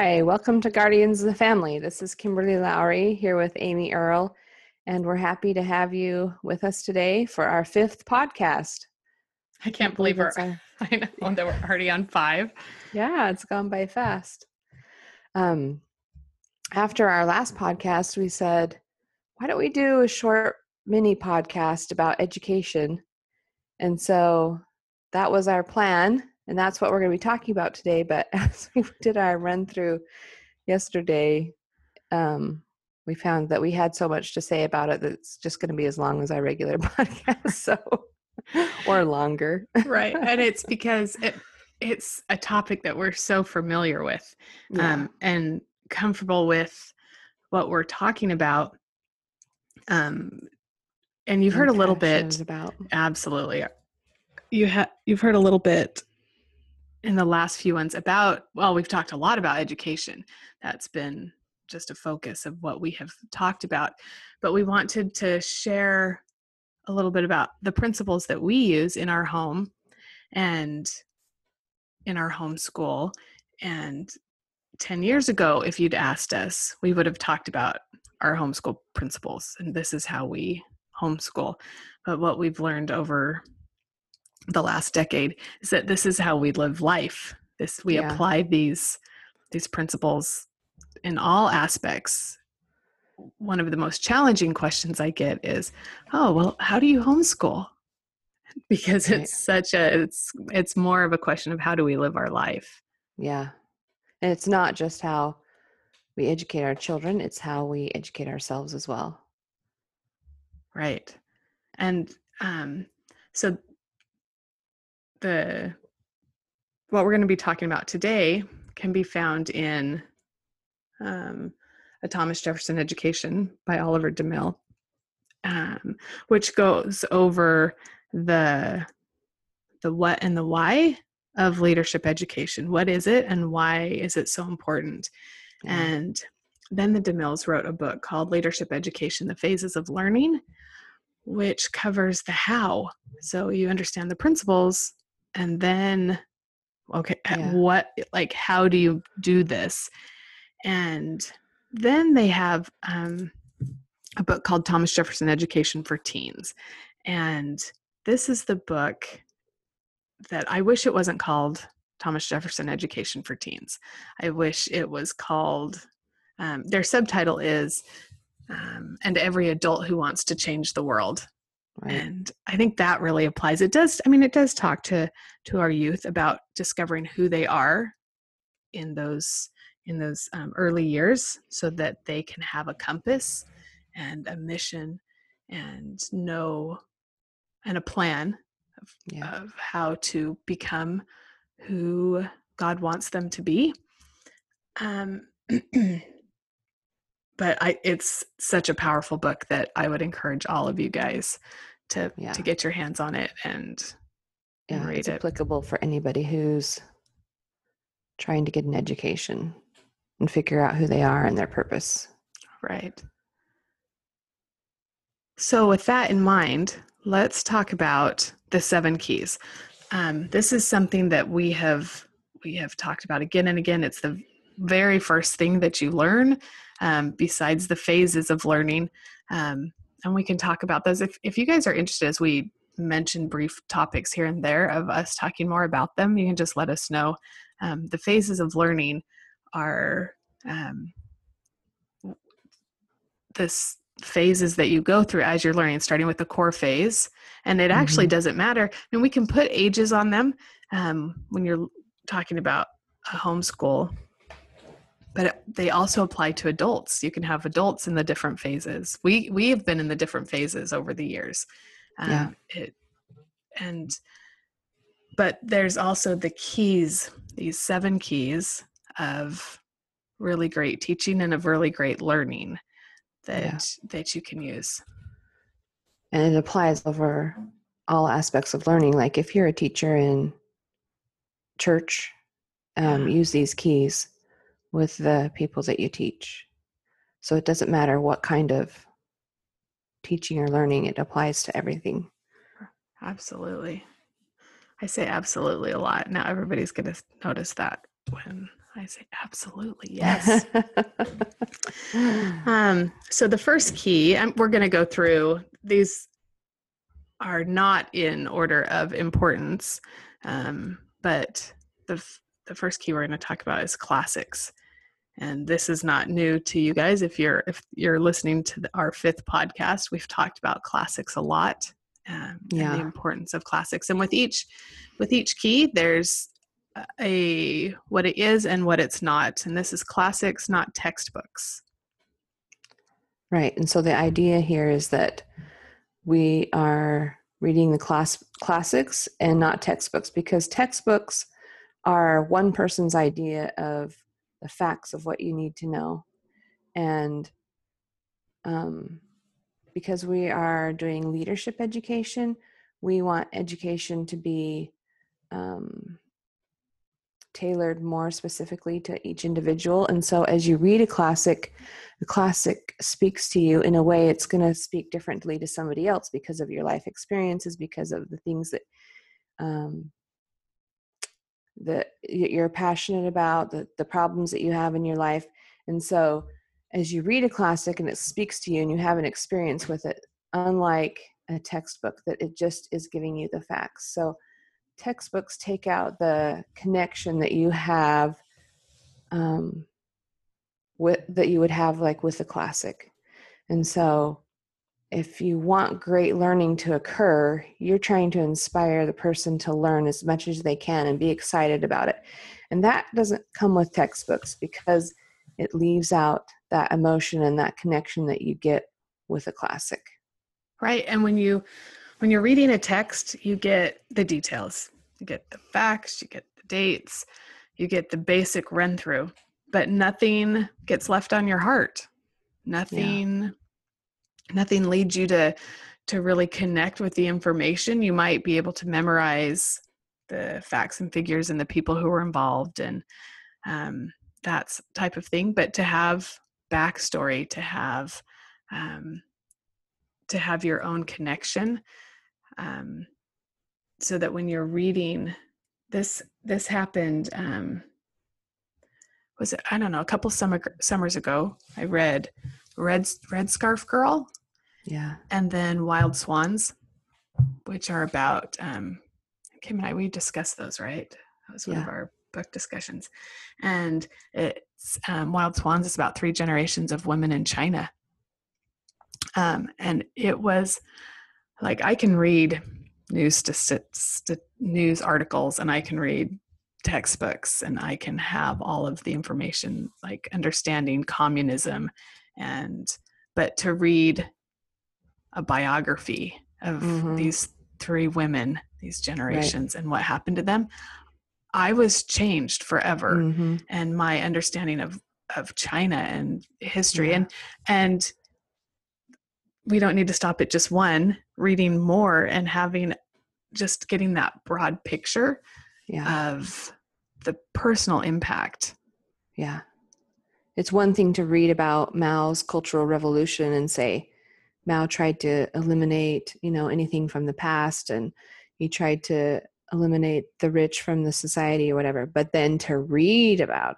Hi, welcome to Guardians of the Family. This is Kimberly Lowry here with Amy Earle, and we're happy to have you with us today for our fifth podcast. I can't believe we're our, I know that we're already on five. Yeah, it's gone by fast. Um, after our last podcast, we said, why don't we do a short mini podcast about education? And so that was our plan and that's what we're going to be talking about today. But as we did our run through yesterday, um, we found that we had so much to say about it that it's just going to be as long as our regular podcast, so or longer. right, and it's because it it's a topic that we're so familiar with, yeah. um, and comfortable with what we're talking about. Um, and you've heard a little bit about absolutely. You have you've heard a little bit in the last few ones about well we've talked a lot about education. That's been just a focus of what we have talked about. But we wanted to share a little bit about the principles that we use in our home and in our homeschool and 10 years ago if you'd asked us we would have talked about our homeschool principles and this is how we homeschool. But what we've learned over the last decade is that this is how we live life. This we yeah. apply these these principles in all aspects. One of the most challenging questions i get is oh well how do you homeschool? Because it's such a it's it's more of a question of how do we live our life. Yeah. And it's not just how we educate our children it's how we educate ourselves as well. Right. And um so the what we're going to be talking about today can be found in um, a Thomas Jefferson Education by Oliver DeMille, um, which goes over the the what and the why of leadership education. What is it, and why is it so important? Yeah. And then the DeMilles wrote a book called Leadership Education: The Phases of Learning, which covers the how. So you understand the principles and then okay yeah. what like how do you do this? And then they have um, a book called thomas jefferson education for teens and this is the book that i wish it wasn't called thomas jefferson education for teens. I wish it was called um, their subtitle is um, and every adult who wants to change the world Right. And I think that really applies. It does. I mean, it does talk to to our youth about discovering who they are in those in those um, early years, so that they can have a compass and a mission and know and a plan of, yeah. of how to become who God wants them to be. Um, but I, it's such a powerful book that I would encourage all of you guys to yeah. to get your hands on it and, yeah, read it's it. applicable for anybody who's trying to get an education and figure out who they are and their purpose. Right. So, with that in mind, let's talk about the seven keys. Um, this is something that we have we have talked about again and again. It's the very first thing that you learn, um, besides the phases of learning. Um, and we can talk about those. If, if you guys are interested, as we mention brief topics here and there of us talking more about them, you can just let us know. Um, the phases of learning are um, this phases that you go through as you're learning, starting with the core phase. And it actually mm-hmm. doesn't matter. I mean, we can put ages on them um, when you're talking about a homeschool but they also apply to adults. You can have adults in the different phases. We we have been in the different phases over the years. Um, yeah. It, and but there's also the keys these seven keys of really great teaching and of really great learning that yeah. that you can use. And it applies over all aspects of learning. Like if you're a teacher in church um, use these keys with the people that you teach. So it doesn't matter what kind of teaching or learning, it applies to everything. Absolutely. I say absolutely a lot. Now everybody's going to notice that when I say absolutely yes. um, so the first key, and we're going to go through these are not in order of importance, um, but the f- the first key we're going to talk about is classics. And this is not new to you guys. If you're if you're listening to the, our fifth podcast, we've talked about classics a lot, um, Yeah. and the importance of classics. And with each with each key, there's a what it is and what it's not. And this is classics, not textbooks. Right. And so the idea here is that we are reading the class classics and not textbooks because textbooks are one person's idea of the facts of what you need to know. And um, because we are doing leadership education, we want education to be um, tailored more specifically to each individual. And so as you read a classic, the classic speaks to you in a way it's going to speak differently to somebody else because of your life experiences, because of the things that um, that you're passionate about, the, the problems that you have in your life. And so as you read a classic and it speaks to you and you have an experience with it, unlike a textbook that it just is giving you the facts. So textbooks take out the connection that you have um, with that you would have like with a classic and so if you want great learning to occur you're trying to inspire the person to learn as much as they can and be excited about it and that doesn't come with textbooks because it leaves out that emotion and that connection that you get with a classic Right. And when you when you're reading a text, you get the details. You get the facts, you get the dates, you get the basic run through, but nothing gets left on your heart. Nothing nothing leads you to to really connect with the information. You might be able to memorize the facts and figures and the people who were involved and um, that type of thing, but to have backstory, to have um, to have your own connection um, so that when you're reading this this happened um, was it i don't know a couple summer summers ago i read red red scarf girl yeah. And then wild swans which are about um, kim and i we discussed those right? That was one of our book discussions. And it's um, wild swans is about three generations of women in china. Um, and it was like I can read news st- st- news articles and I can read textbooks and I can have all of the information like understanding communism and but to read a biography of Mhm. these three women these generations and what happened to them I was changed forever Mhm. and my understanding of of China and history Yeah. and and we don't need to stop at just one reading more and having just getting that broad picture yeah of the personal impact Yeah. It's one thing to read about Mao's cultural revolution and say Mao tried to eliminate, you know, anything from the past and he tried to eliminate the rich from the society or whatever. But then to read about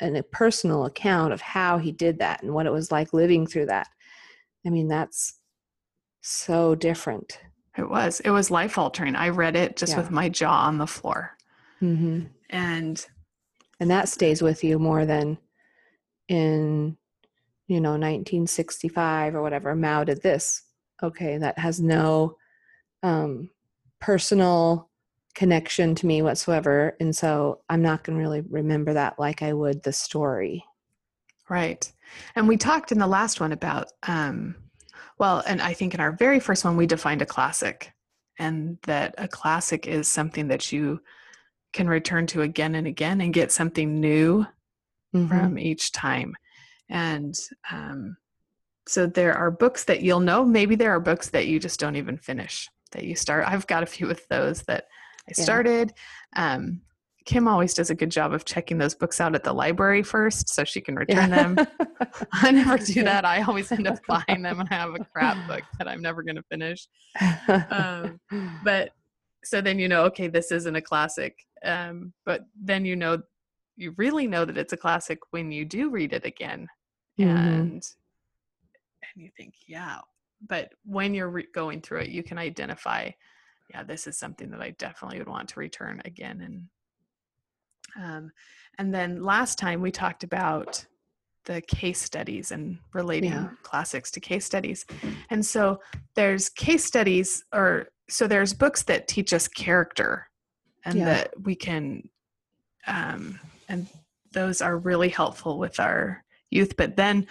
an, a personal account of how he did that and what it was like living through that. I mean, that's so different. it was it was life altering i read it just Yeah. with my jaw on the floor hmm and And that stays with you more than in, you know, 1965 or whatever. Mao did this. Okay, that has no um, personal connection to me whatsoever. And so I'm not going to really remember that like I would the story. Right. And we talked in the last one about, um, well, and I think in our very first one, we defined a classic, and that a classic is something that you can return to again and again and get something new Mhm. from each time. And um, so there are books that you'll know. Maybe there are books that you just don't even finish that you start. I've got a few with those that I Yeah. started. Um, Kim always does a good job of checking those books out at the library first so she can return them. I never do that. I always end up buying them and I have a crap book that I'm never going to finish. Um, but so then you know, okay, this isn't a classic. Um, but then you know you really know that it's a classic when you do read it again Mhm. and and you think yeah but when you're re- going through it you can identify yeah this is something that i definitely would want to return again and um, and then last time we talked about the case studies and relating Yeah. classics to case studies and so there's case studies or so there's books that teach us character and Yeah. that we can um, and those are really helpful with our youth but then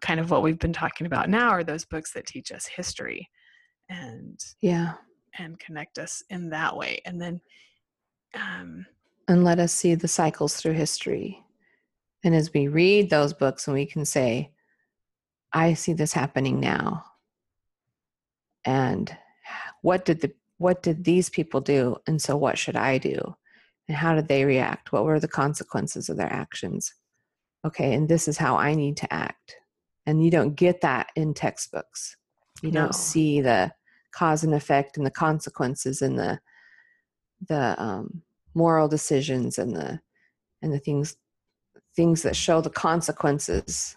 kind of what we've been talking about now are those books that teach us history and Yeah. and connect us in that way and then um And let us see the cycles through history. And as we read those books, and we can say, I see this happening now. And what did the what did these people do? And so what should I do? And how did they react? What were the consequences of their actions? Okay, and this is how I need to act. And you don't get that in textbooks. You No. don't see the cause and effect and the consequences and the the um, moral decisions and the and the things things that show the consequences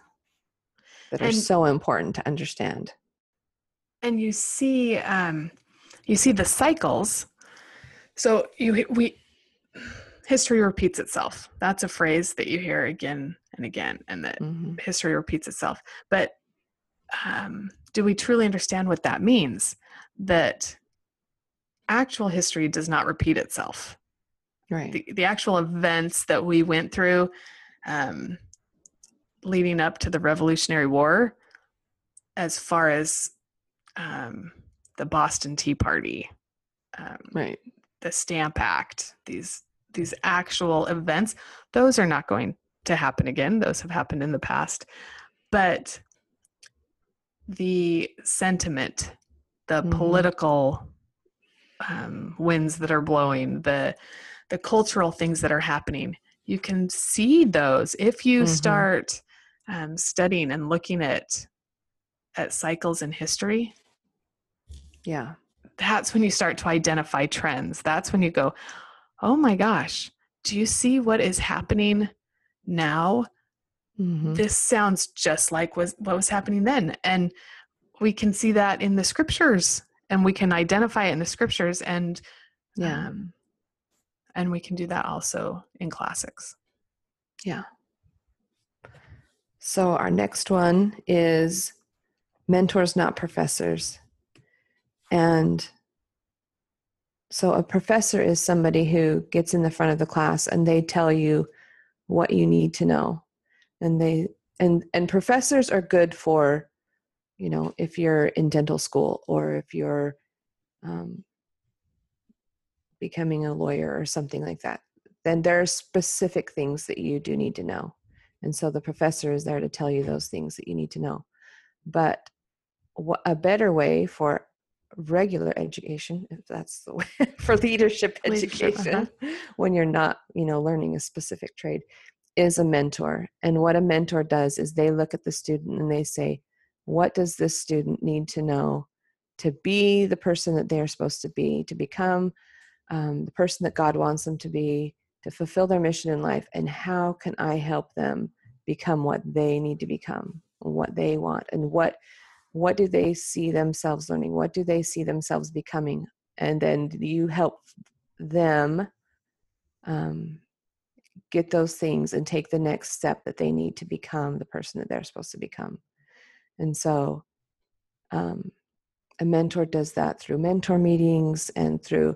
that are And- so important to understand. and you see um you see the cycles so you we history repeats itself that's a phrase that you hear again and again and that Mhm. history repeats itself but um, do we truly understand what that means that actual history does not repeat itself Right. the, the actual events that we went through um, leading up to the revolutionary war as far as um, the boston tea party um, right. the stamp act these these actual events those are not going to happen again those have happened in the past but the sentiment the Mhm. political um, winds that are blowing the the cultural things that are happening you can see those if you Mhm. start um, studying and looking at at cycles in history Yeah. that's when you start to identify trends. That's when you go, oh my gosh, do you see what is happening now? Mhm. This sounds just like was what was happening then. And we can see that in the scriptures and we can identify it in the scriptures and Yeah. um, and we can do that also in classics. Yeah. So our next one is mentors, not professors. And so a professor is somebody who gets in the front of the class and they tell you what you need to know. And they and and professors are good for, you know, if you're in dental school or if you're um, becoming a lawyer or something like that then there are specific things that you do need to know. And so the professor is there to tell you those things that you need to know. But a better way for regular education, if that's the way, for leadership Leadership, uh-huh. education, when you're not, you know, learning a specific trade, is a mentor. And what a mentor does is they look at the student and they say, what does this student need to know to be the person that they're supposed to be, to become um, the person that God wants them to be, to fulfill their mission in life, and how can I help them become what they need to become, what they want, and what what do they see themselves learning? What do they see themselves becoming? And then you help them um, get those things and take the next step that they need to become the person that they're supposed to become. And so, um, a mentor does that through mentor meetings and through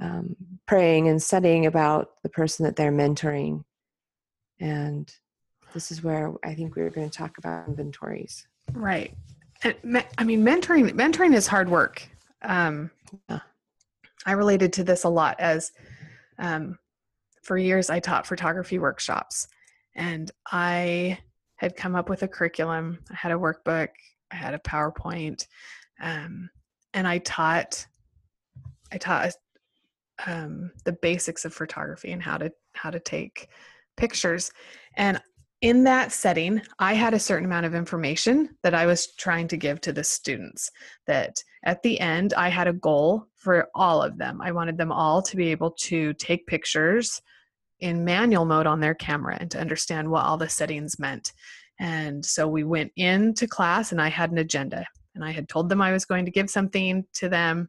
um, praying and studying about the person that they're mentoring. And this is where I think we were going to talk about inventories. Right. I mean, mentoring mentoring is hard work. Um, Yeah. I related to this a lot as um, for years I taught photography workshops, and I had come up with a curriculum. I had a workbook. I had a PowerPoint, um, and I taught. I taught um, the basics of photography and how to how to take pictures, and in that setting, I had a certain amount of information that I was trying to give to the students. That at the end, I had a goal for all of them. I wanted them all to be able to take pictures in manual mode on their camera and to understand what all the settings meant. And so we went into class and I had an agenda and I had told them I was going to give something to them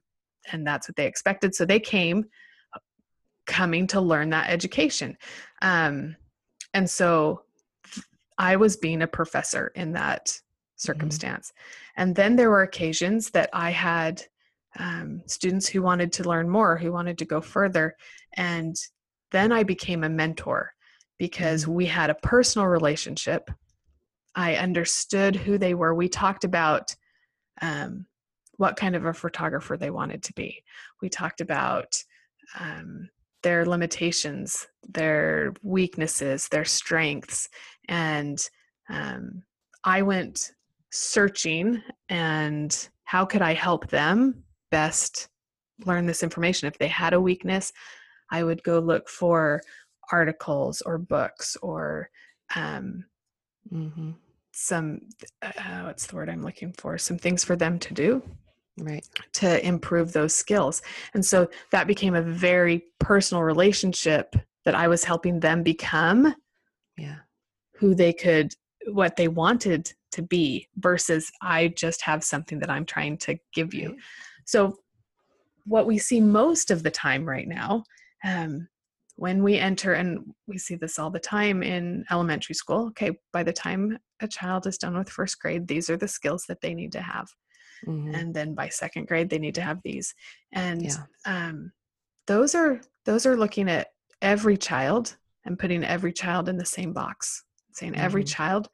and that's what they expected. So they came coming to learn that education. Um, and so I was being a professor in that mm-hmm. circumstance. Mm-hmm. And then there were occasions that I had um, students who wanted to learn more, who wanted to go further. And then I became a mentor because mm-hmm. we had a personal relationship. I understood who they were. We talked about um, what kind of a photographer they wanted to be. We talked about um, their limitations, their weaknesses, their strengths. And um, I went searching and how could I help them best learn this information? If they had a weakness, I would go look for articles or books or um, mm-hmm. some, uh, what's the word I'm looking for? Some things for them to do right. to improve those skills. And so that became a very personal relationship that i was helping them become yeah. who they could what they wanted to be versus i just have something that i'm trying to give you. Right. so what we see most of the time right now um, when we enter and we see this all the time in elementary school okay by the time a child is done with first grade these are the skills that they need to have mm-hmm. and then by second grade they need to have these and yeah. um, those are those are looking at every child and putting every child in the same box saying mm-hmm. every child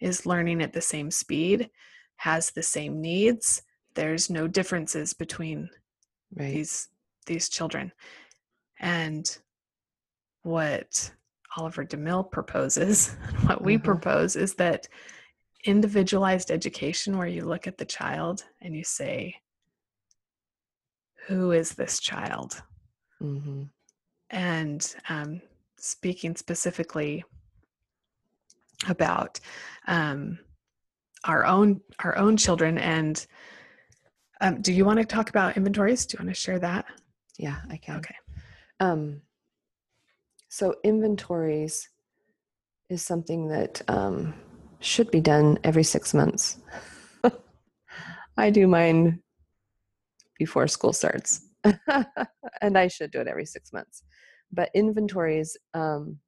is learning at the same speed has the same needs there's no differences between right. these these children and what Oliver DeMille proposes, what we mm-hmm. propose is that individualized education where you look at the child and you say, Who is this child? Mm-hmm. And um, speaking specifically about um, our own our own children and um, do you want to talk about inventories do you want to share that yeah i can okay um, so inventories is something that um, should be done every six months. I do mine before school starts, and I should do it every six months. But inventories, um,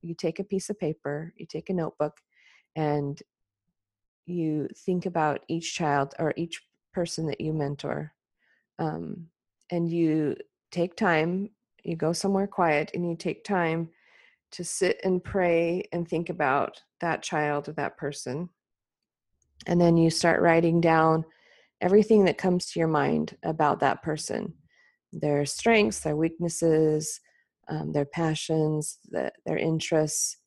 you take a piece of paper, you take a notebook, and you think about each child or each person that you mentor. Um, and you take time, you go somewhere quiet, and you take time to sit and pray and think about that child or that person. And then you start writing down everything that comes to your mind about that person their strengths, their weaknesses, um, their passions, the, their interests,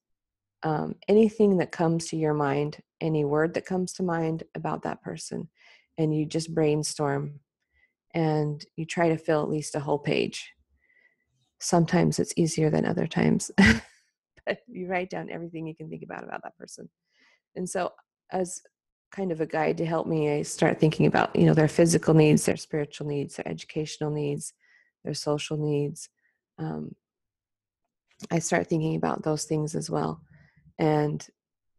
um, anything that comes to your mind, any word that comes to mind about that person. And you just brainstorm and you try to fill at least a whole page. Sometimes it's easier than other times. you write down everything you can think about about that person. And so as kind of a guide to help me, I start thinking about, you know, their physical needs, their spiritual needs, their educational needs, their social needs. Um, I start thinking about those things as well. And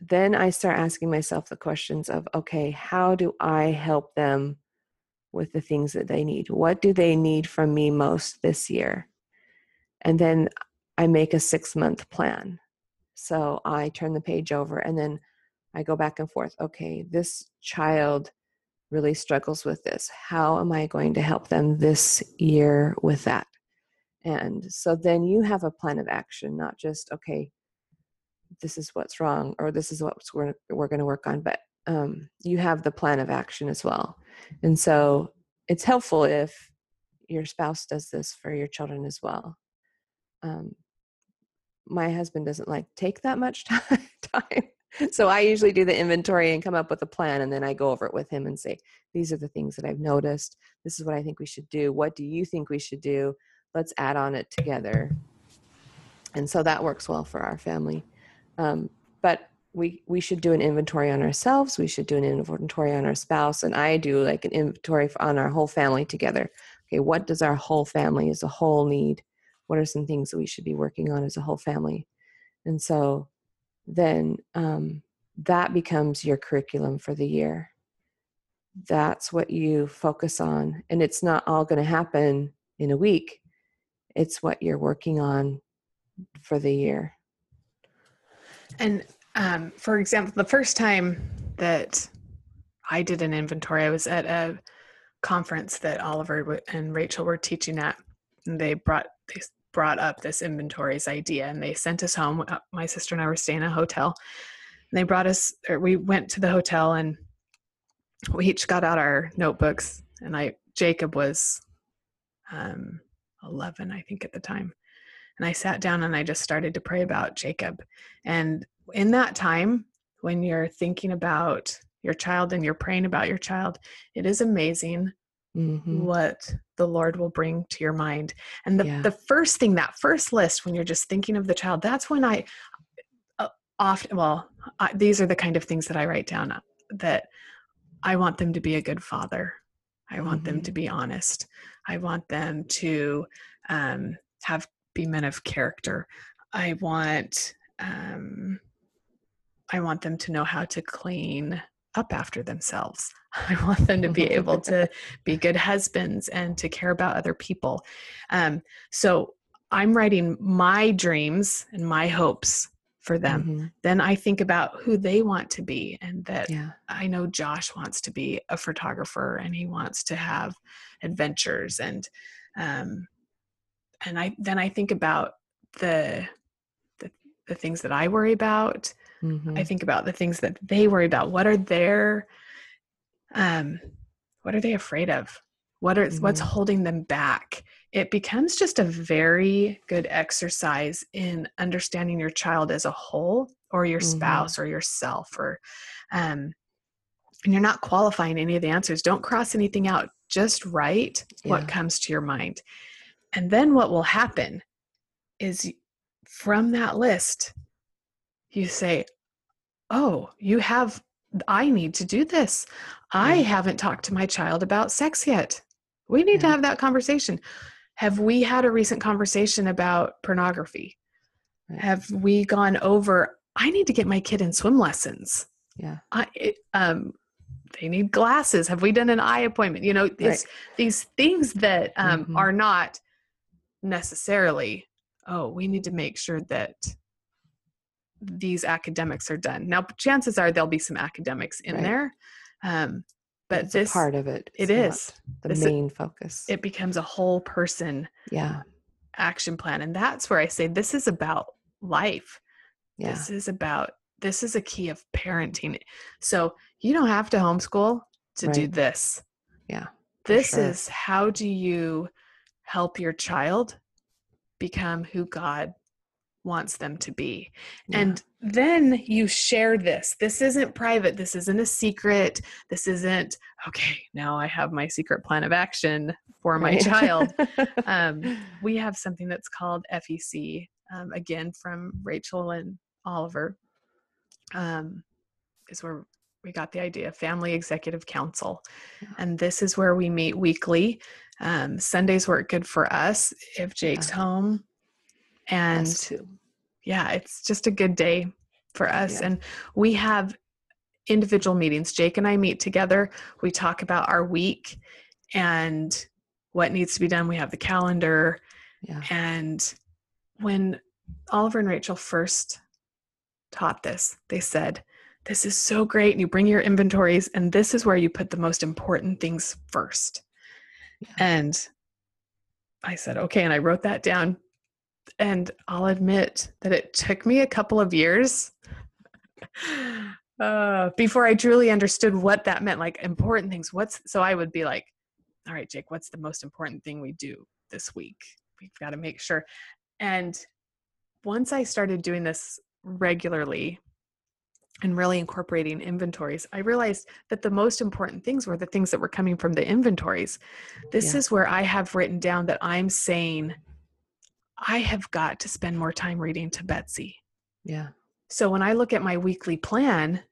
then I start asking myself the questions of, okay, how do I help them with the things that they need? What do they need from me most this year? And then I make a six month plan. So I turn the page over and then I go back and forth. Okay, this child really struggles with this. How am I going to help them this year with that? And so then you have a plan of action, not just, okay, this is what's wrong or this is what we're, we're going to work on, but um, you have the plan of action as well. And so it's helpful if your spouse does this for your children as well. Um, my husband doesn't like take that much time. So I usually do the inventory and come up with a plan and then I go over it with him and say, these are the things that I've noticed. This is what I think we should do. What do you think we should do? Let's add on it together. And so that works well for our family. Um, but we we should do an inventory on ourselves. We should do an inventory on our spouse, and I do like an inventory on our whole family together. Okay, what does our whole family as a whole need? What are some things that we should be working on as a whole family? And so then um, that becomes your curriculum for the year. That's what you focus on and it's not all going to happen in a week. It's what you're working on for the year. And um, for example the first time that i did an inventory i was at a conference that oliver and rachel were teaching at and they brought they brought up this inventories idea and they sent us home uh, my sister and i were staying in a hotel. And they brought us or we went to the hotel and we each got out our notebooks and i jacob was um 11 i think at the time. And i sat down and i just started to pray about jacob. And in that time when you're thinking about your child and you're praying about your child it is amazing mm-hmm. what the lord will bring to your mind and the, yeah. the first thing that first list when you're just thinking of the child that's when i uh, often well I, these are the kind of things that i write down uh, that I want them to be a good father. I want mm-hmm. them to mm-hmm. be honest. I want them to um, have be men of character. I want um, I want them to know how to clean up after themselves. I want them to be able to be good husbands and to care about other people. Um, so I'm writing my dreams and my hopes for them. Mm-hmm. Then I think about who they want to be, and that yeah. I know Josh wants to be a photographer and he wants to have adventures, and um, and I then I think about the the, the things that I worry about. Mm-hmm. I think about the things that they worry about. What are their um, what are they afraid of? What are mm-hmm. what's holding them back? it becomes just a very good exercise in understanding your child as a whole or your mm-hmm. spouse or yourself or um and you're not qualifying any of the answers don't cross anything out just write yeah. what comes to your mind and then what will happen is from that list you say oh you have i need to do this i haven't talked to my child about sex yet we need to have that conversation have we had a recent conversation about pornography? Have we gone over, I need to get my kid in swim lessons. Yeah. I, it, um, they need glasses. Have we done an eye appointment? You know, these, right. these things that um, mm-hmm. are not necessarily, oh, we need to make sure that these academics are done. Now, chances are there'll be some academics in right. there. Um, but it's this part of it it's it is the this, main focus it becomes a whole person yeah action plan and that's where i say this is about life yeah. this is about this is a key of parenting so you don't have to homeschool to right. do this yeah this sure. is how do you help your child become who god wants them to be. Yeah. And then you share this. This isn't private. This isn't a secret. This isn't, okay, now I have my secret plan of action for my right. child. um, we have something that's called FEC, um, again, from Rachel and Oliver, um, is where we got the idea family executive council and this is where we meet weekly um, sundays work good for us if jake's home and yeah it's just a good day for us. Yeah. and we have individual meetings. Jake and i meet together. We talk about our week and what needs to be done. We have the calendar. Yeah. and when oliver and rachel first taught this they said this is so great. And you bring your inventories and this is where you put the most important things first. Yeah. and i said okay. And i wrote that down and I'll admit that it took me a couple of years uh, before I truly understood what that meant. Like important things. What's so I would be like, all right, Jake, what's the most important thing we do this week? We've got to make sure. And once I started doing this regularly and really incorporating inventories, I realized that the most important things were the things that were coming from the inventories. This yeah. is where I have written down that I'm saying, I have got to spend more time reading to Betsy. Yeah. So when I look at my weekly plan,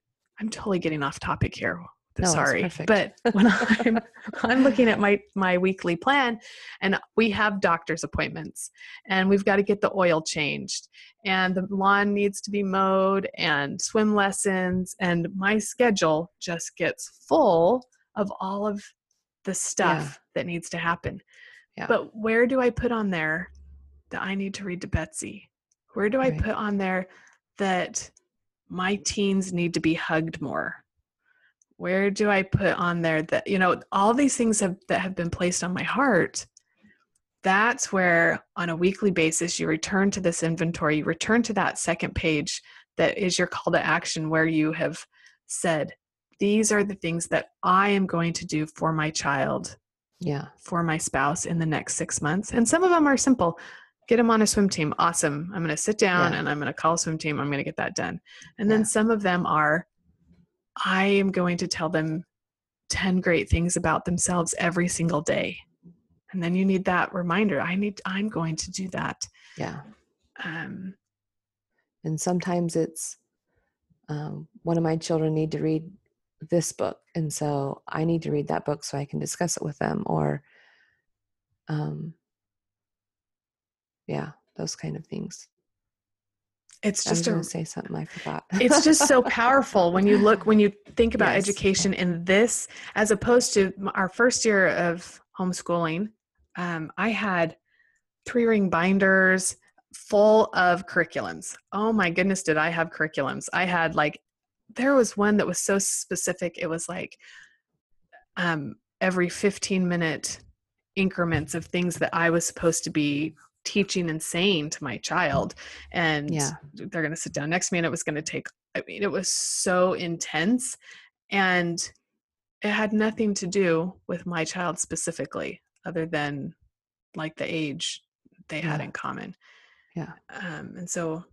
I'm totally getting off topic here. No, sorry but when i'm i'm looking at my my weekly plan and we have doctor's appointments and we've got to get the oil changed and the lawn needs to be mowed and swim lessons and my schedule just gets full of all of the stuff that needs to happen Yeah. but where do i put on there that i need to read to betsy where do i Right. put on there that my teens need to be hugged more where do i put on there that you know all these things have that have been placed on my heart that's where on a weekly basis you return to this inventory you return to that second page that is your call to action where you have said these are the things that i am going to do for my child Yeah. for my spouse in the next six months and some of them are simple get them on a swim team awesome i'm going to sit down Yeah. and i'm going to call a swim team i'm going to get that done and then Yeah. some of them are i am going to tell them 10 great things about themselves every single day and then you need that reminder i need i'm going to do that Yeah. um And sometimes it's um, one of my children need to read this book, and so I need to read that book so I can discuss it with them, or um, yeah, those kind of things. it's I was just a to say something I forgot. it's just so powerful when you look when you think about Yes. education in this as opposed to our first year of homeschooling um, i had three ring binders full of curriculums oh my goodness did i have curriculums i had like there was one that was so specific it was like um, every 15 minute increments of things that i was supposed to be teaching and saying to my child and Yeah. they're going to sit down next to me and it was going to take i mean it was so intense and it had nothing to do with my child specifically other than like the age they had in common Yeah. um, and so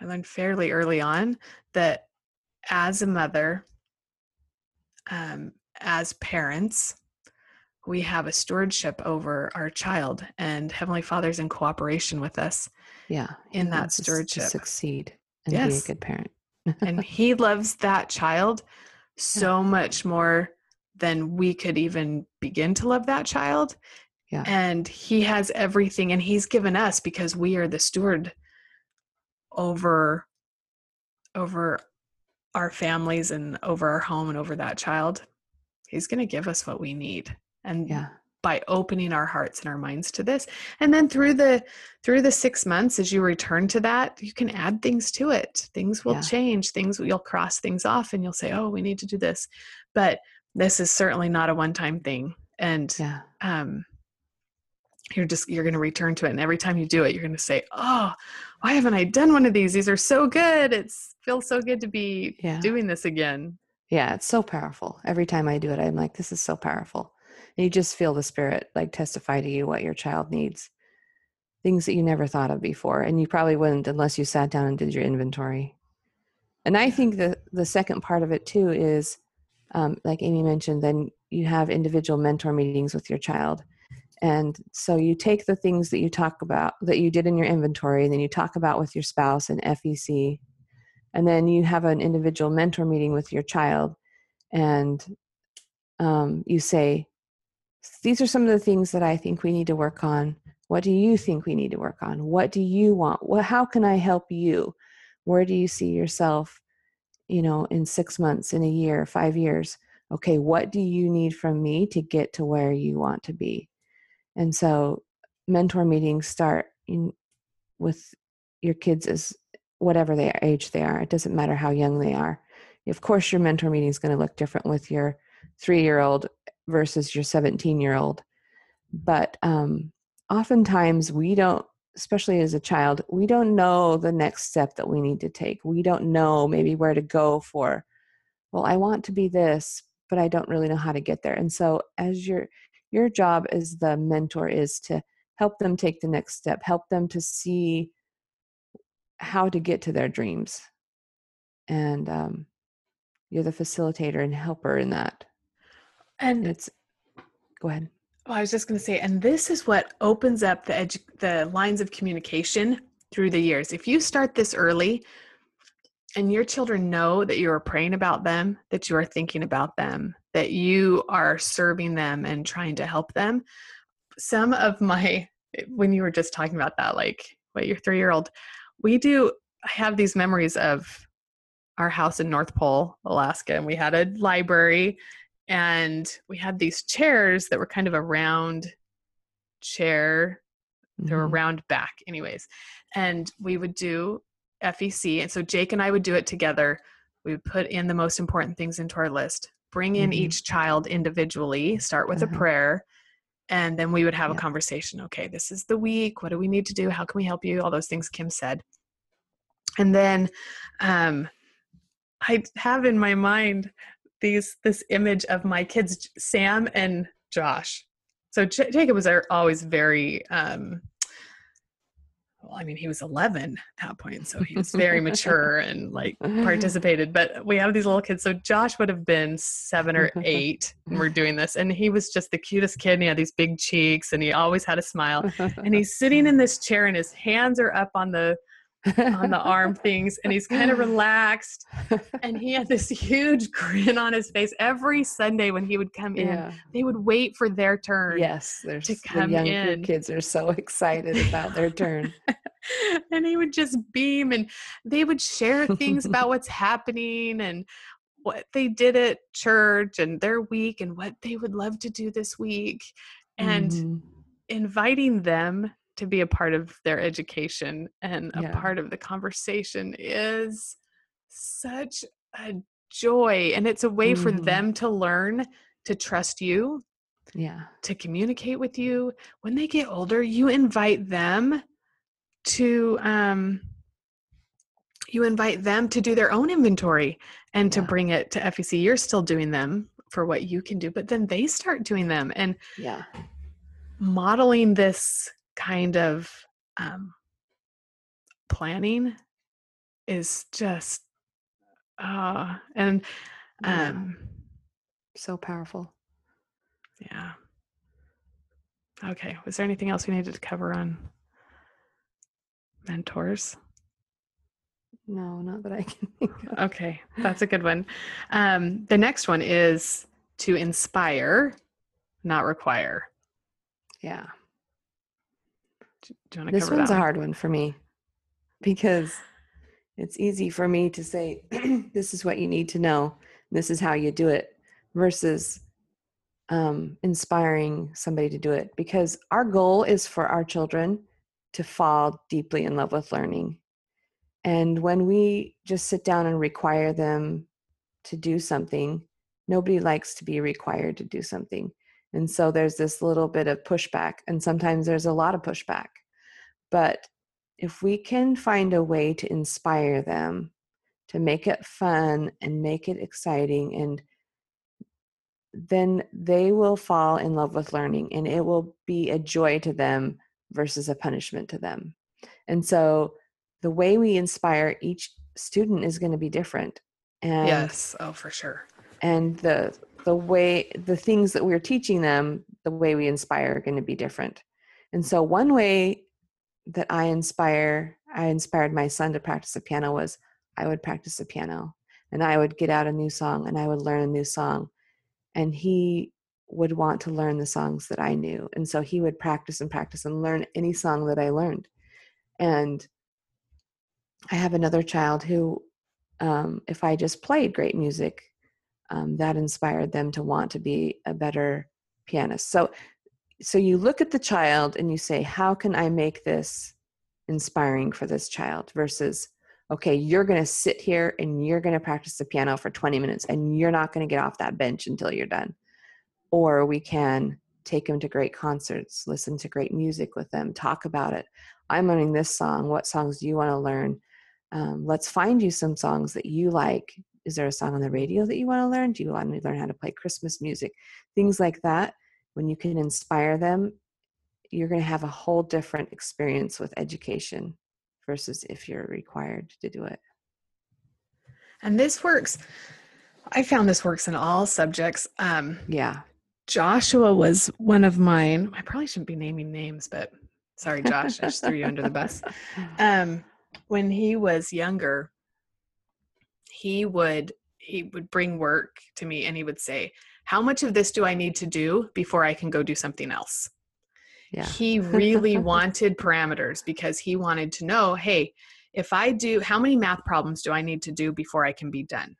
i learned fairly early on that as a mother um, as parents we have a stewardship over our child and heavenly father's in cooperation with us Yeah. in that us to stewardship. succeed and be a good parent. and he loves that child so much more than we could even begin to love that child Yeah. and he has everything and he's given us because we are the steward over over our families and over our home and over that child he's going to give us what we need and Yeah. by opening our hearts and our minds to this and then through the through the six months as you return to that you can add things to it things will Yeah. change things you'll cross things off and you'll say oh we need to do this but this is certainly not a one time thing and Yeah. um you're just you're going to return to it and every time you do it you're going to say oh why haven't i done one of these these are so good it feels so good to be Yeah. doing this again Yeah, it's so powerful. Every time I do it, I'm like, this is so powerful. And you just feel the spirit like testify to you what your child needs. Things that you never thought of before. And you probably wouldn't unless you sat down and did your inventory. And I think the the second part of it too is um, like Amy mentioned, then you have individual mentor meetings with your child. And so you take the things that you talk about that you did in your inventory, and then you talk about with your spouse and FEC, and then you have an individual mentor meeting with your child and um, you say these are some of the things that i think we need to work on. What do you think we need to work on? What do you want? Well, how can i help you? Where do you see yourself you know in six months in a year five years? Okay what do you need from me to get to where you want to be? And so mentor meetings start in, with your kids as whatever their age they are. It doesn't matter how young they are. Of course, your mentor meeting is going to look different with your three year old versus your 17 year old. But um, oftentimes, we don't, especially as a child, we don't know the next step that we need to take. We don't know maybe where to go for, well, I want to be this, but I don't really know how to get there. And so, as your your job as the mentor is to help them take the next step, help them to see how to get to their dreams. And um, you're the facilitator and helper in that. And It's go ahead. Oh, I was just going to say, and this is what opens up the the lines of communication through the years. If you start this early, and your children know that you are praying about them, that you are thinking about them, that you are serving them and trying to help them. Some of my, when you were just talking about that, like what your three year old, we do have these memories of our house in North Pole, Alaska, and we had a library and we had these chairs that were kind of a round chair. They were round back, anyways. And we would do FEC. And so Jake and I would do it together. We would put in the most important things into our list, bring in Mhm. each child individually, start with Uh-huh. a prayer, and then we would have Yeah. a conversation. Okay, this is the week. What do we need to do? How can we help you? All those things Kim said. And then um, I have in my mind these this image of my kids, Sam and Josh. So J- Jacob was always very um, well, I mean, he was 11 at that point, so he was very mature and like participated. But we have these little kids. So Josh would have been seven or eight when we're doing this, and he was just the cutest kid. And he had these big cheeks, and he always had a smile. And he's sitting in this chair, and his hands are up on the on the arm things, and he's kind of relaxed. And he had this huge grin on his face every Sunday when he would come in. yeah. They would wait for their turn. Yes, there's to the come younger in. kids are so excited about their turn. and he would just beam and they would share things about what's happening and what they did at church and their week and what they would love to do this week and Mhm. inviting them to be a part of their education and a Yeah. part of the conversation is such a joy and it's a way for Mhm. them to learn to trust you yeah. to communicate with you when they get older you invite them to um you invite them to do their own inventory and to bring it to FEC you're still doing them for what you can do but then they start doing them and Yeah. modeling this kind of um planning is just uh and Yeah. um So powerful. yeah okay was there anything else we needed to cover on mentors No, not that I can think of. okay that's a good one um the next one is to inspire not require Yeah. Do you want to This one's a hard one for me because it's easy for me to say, this is what you need to know. This is how you do it versus um, inspiring somebody to do it because our goal is for our children to fall deeply in love with learning. And when we just sit down and require them to do something, nobody likes to be required to do something. And so there's this little bit of pushback, and sometimes there's a lot of pushback. But if we can find a way to inspire them, to make it fun and make it exciting, and then they will fall in love with learning and it will be a joy to them versus a punishment to them. And so the way we inspire each student is going to be different. And yes oh for sure and the the way the things that we're teaching them the way we inspire are going to be different. And so one way that i inspire i inspired my son to practice the piano was i would practice the piano and i would get out a new song and i would learn a new song and he would want to learn the songs that i knew and so he would practice and practice and learn any song that i learned. And i have another child who um, if i just played great music um, that inspired them to want to be a better pianist. So so you look at the child and you say how can i make this inspiring for this child? Versus okay you're going to sit here and you're going to practice the piano for 20 minutes and you're not going to get off that bench until you're done. Or we can take them to great concerts listen to great music with them talk about it. I'm learning this song. What songs do you want to learn? Um, let's find you some songs that you like is there a song on the radio that you want to learn? Do you want to learn how to play christmas music? Things like that. When you can inspire them you're going to have a whole different experience with education versus if you're required to do it. And this works i found this works in all subjects. Um yeah. Joshua was one of mine i probably shouldn't be naming names but sorry josh i just threw you under the bus. Um when he was younger he would he would bring work to me and he would say, "How much of this do I need to do before I can go do something else?" Yeah. He really wanted parameters because he wanted to know, "Hey, if I do how many math problems do I need to do before I can be done?"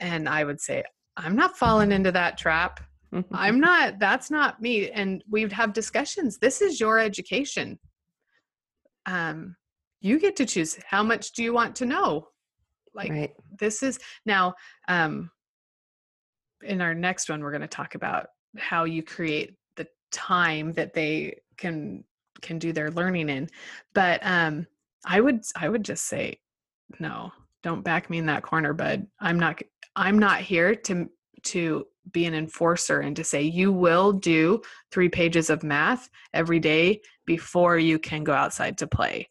And I would say, "I'm not falling into that trap. I'm not that's not me." And we would have discussions. This is your education. Um you get to choose how much do you want to know? Like right. this is now um in our next one we're going to talk about how you create the time that they can can do their learning in but um i would i would just say no don't back me in that corner bud i'm not i'm not here to to be an enforcer and to say you will do three pages of math every day before you can go outside to play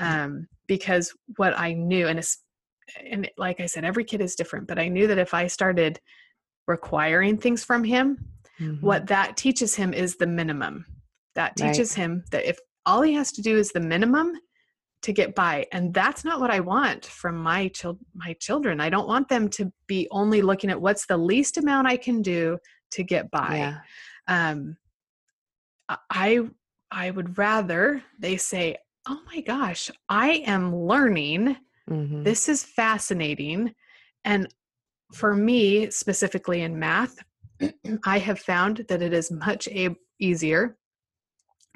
Mhm. um, because what i knew and and like i said every kid is different but i knew that if i started requiring things from him Mhm. what that teaches him is the minimum that Right. teaches him that if all he has to do is the minimum to get by and that's not what i want from my child my children i don't want them to be only looking at what's the least amount i can do to get by Yeah. um i i would rather they say oh my gosh i am learning Mhm. this is fascinating and for me specifically in math i have found that it is much a- easier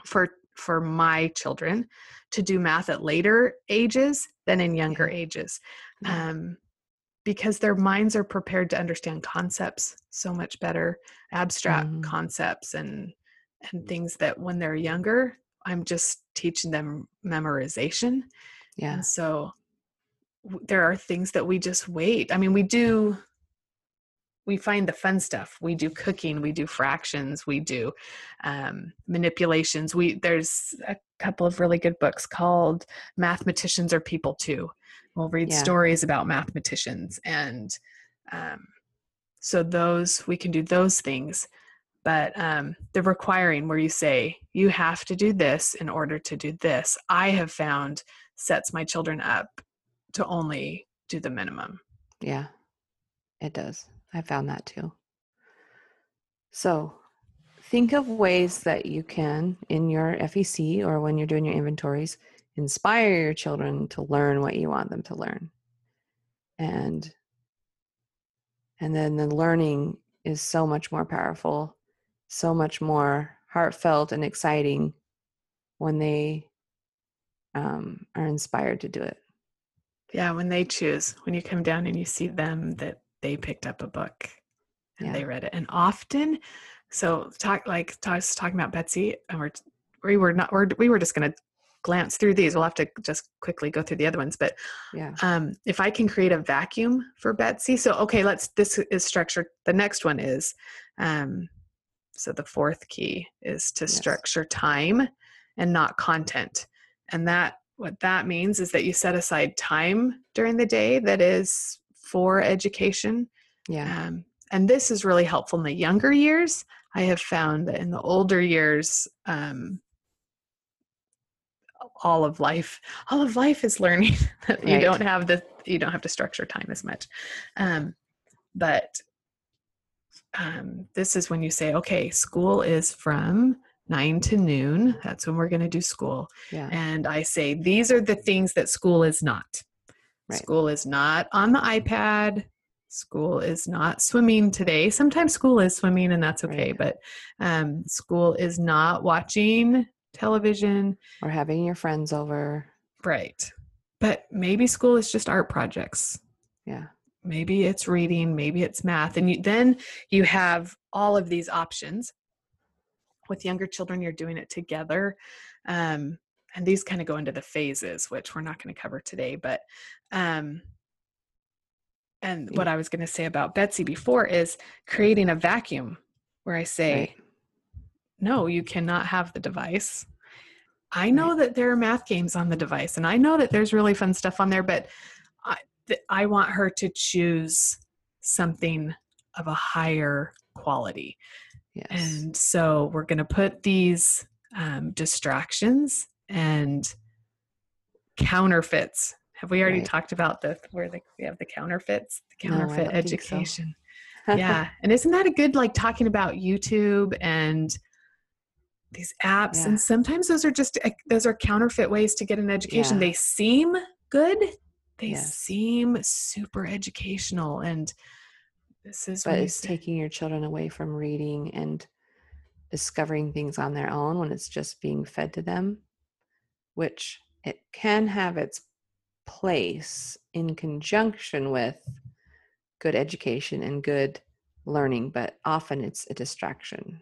for for my children to do math at later ages than in younger ages um, because their minds are prepared to understand concepts so much better abstract Mhm. concepts and and things that when they're younger i'm just teaching them memorization yeah. and so there are things that we just wait. I mean, we do, we find the fun stuff. We do cooking, we do fractions, we do um, manipulations. We there's a couple of really good books called "Mathematicians Are People Too." We'll read Yeah. stories about mathematicians, and um, so those we can do those things. But um, the requiring, where you say you have to do this in order to do this, I have found sets my children up to only do the minimum. Yeah, it does. I found that too. So think of ways that you can, in your FEC or when you're doing your inventories, inspire your children to learn what you want them to learn. And and then the learning is so much more powerful, so much more heartfelt and exciting when they um, are inspired to do it. Yeah, when they choose, when you come down and you see them that they picked up a book and Yeah. they read it. And often, so talk like was talking about Betsy, and we're we were not we're, we were just going to glance through these. We'll have to just quickly go through the other ones, but Yeah. um, if I can create a vacuum for Betsy. So, okay, let's, this is structured. The next one is, um, so the fourth key is to Yes. structure time and not content. And that, what that means is that you set aside time during the day that is for education. Yeah. Um, and this is really helpful in the younger years. I have found that in the older years, um, all of life, all of life is learning. you Right. don't have the, you don't have to structure time as much. Um, but um, this is when you say, okay, school is from nine to noon. That's when we're going to do school. Yeah. And I say, these are the things that school is not. Right. School is not on the iPad. School is not swimming today. Sometimes school is swimming, and that's okay. Right. But um, school is not watching television. Or having your friends over. Right. But maybe school is just art projects. Yeah. Maybe it's reading. Maybe it's math. And you, then you have all of these options. With younger children, you're doing it together. Um, and these kind of go into the phases, which we're not going to cover today. But um, and what I was going to say about Betsy before is creating a vacuum where I say, Right. no, you cannot have the device. I know that there are math games on the device and I know that there's really fun stuff on there, but I, th- I want her to choose something of a higher quality. Yes. And so we're going to put these um, distractions and counterfeits Have we already Right. talked about the where the, we have the counterfeits, the counterfeit don't think so. education? yeah, and isn't that a good like talking about YouTube and these apps? Yeah. And sometimes those are just uh, those are counterfeit ways to get an education. Yeah. They seem good. They Yes. seem super educational, and this is but it's taking your children away from reading and discovering things on their own when it's just being fed to them which it can have its place in conjunction with good education and good learning but often it's a distraction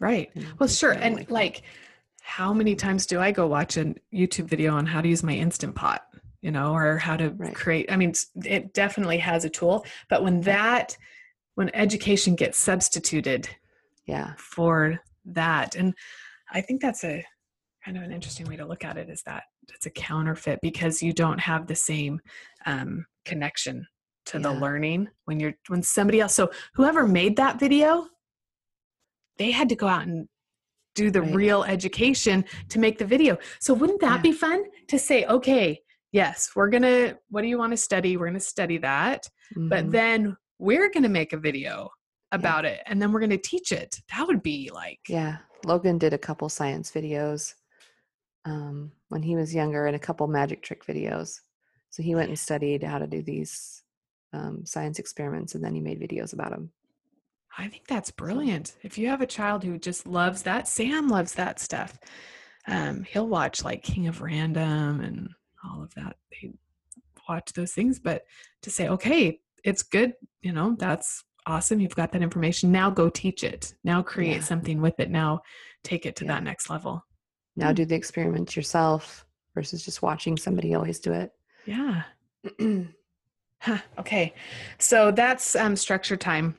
right. Well, sure. And like, how many times do I go watch a YouTube video on how to use my Instant Pot, you know, or how to Right. create? I mean, it definitely has a tool, but when that, when education gets substituted yeah for that, and I think that's a kind of an interesting way to look at it is that it's a counterfeit because you don't have the same um, connection to the learning when you're when somebody else. So whoever made that video, they had to go out and do the Right. real education to make the video. So wouldn't that Yeah. be fun to say, okay, yes, we're gonna. What do you want to study? We're gonna study that, but Mhm. then we're gonna make a video about it, and then we're gonna teach it. That would be like, yeah logan did a couple science videos um, when he was younger and a couple magic trick videos so he went and studied how to do these um, science experiments and then he made videos about them I think that's brilliant. If you have a child who just loves that, Sam loves that stuff. Um, he'll watch like King of Random and all of that. They watch those things, but to say, okay, it's good, you know, that's awesome. You've got that information. Now go teach it. Now create Yeah. something with it. Now take it to Yeah. that next level. now do the experiments yourself versus just watching somebody always do it Yeah. Huh, okay. So that's um, structure time.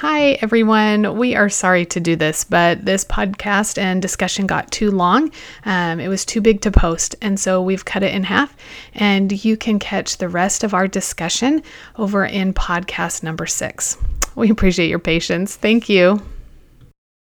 Hi, everyone. We are sorry to do this, but this podcast and discussion got too long. Um, it was too big to post. And so we've cut it in half. And you can catch the rest of our discussion over in podcast number six. We appreciate your patience. Thank you.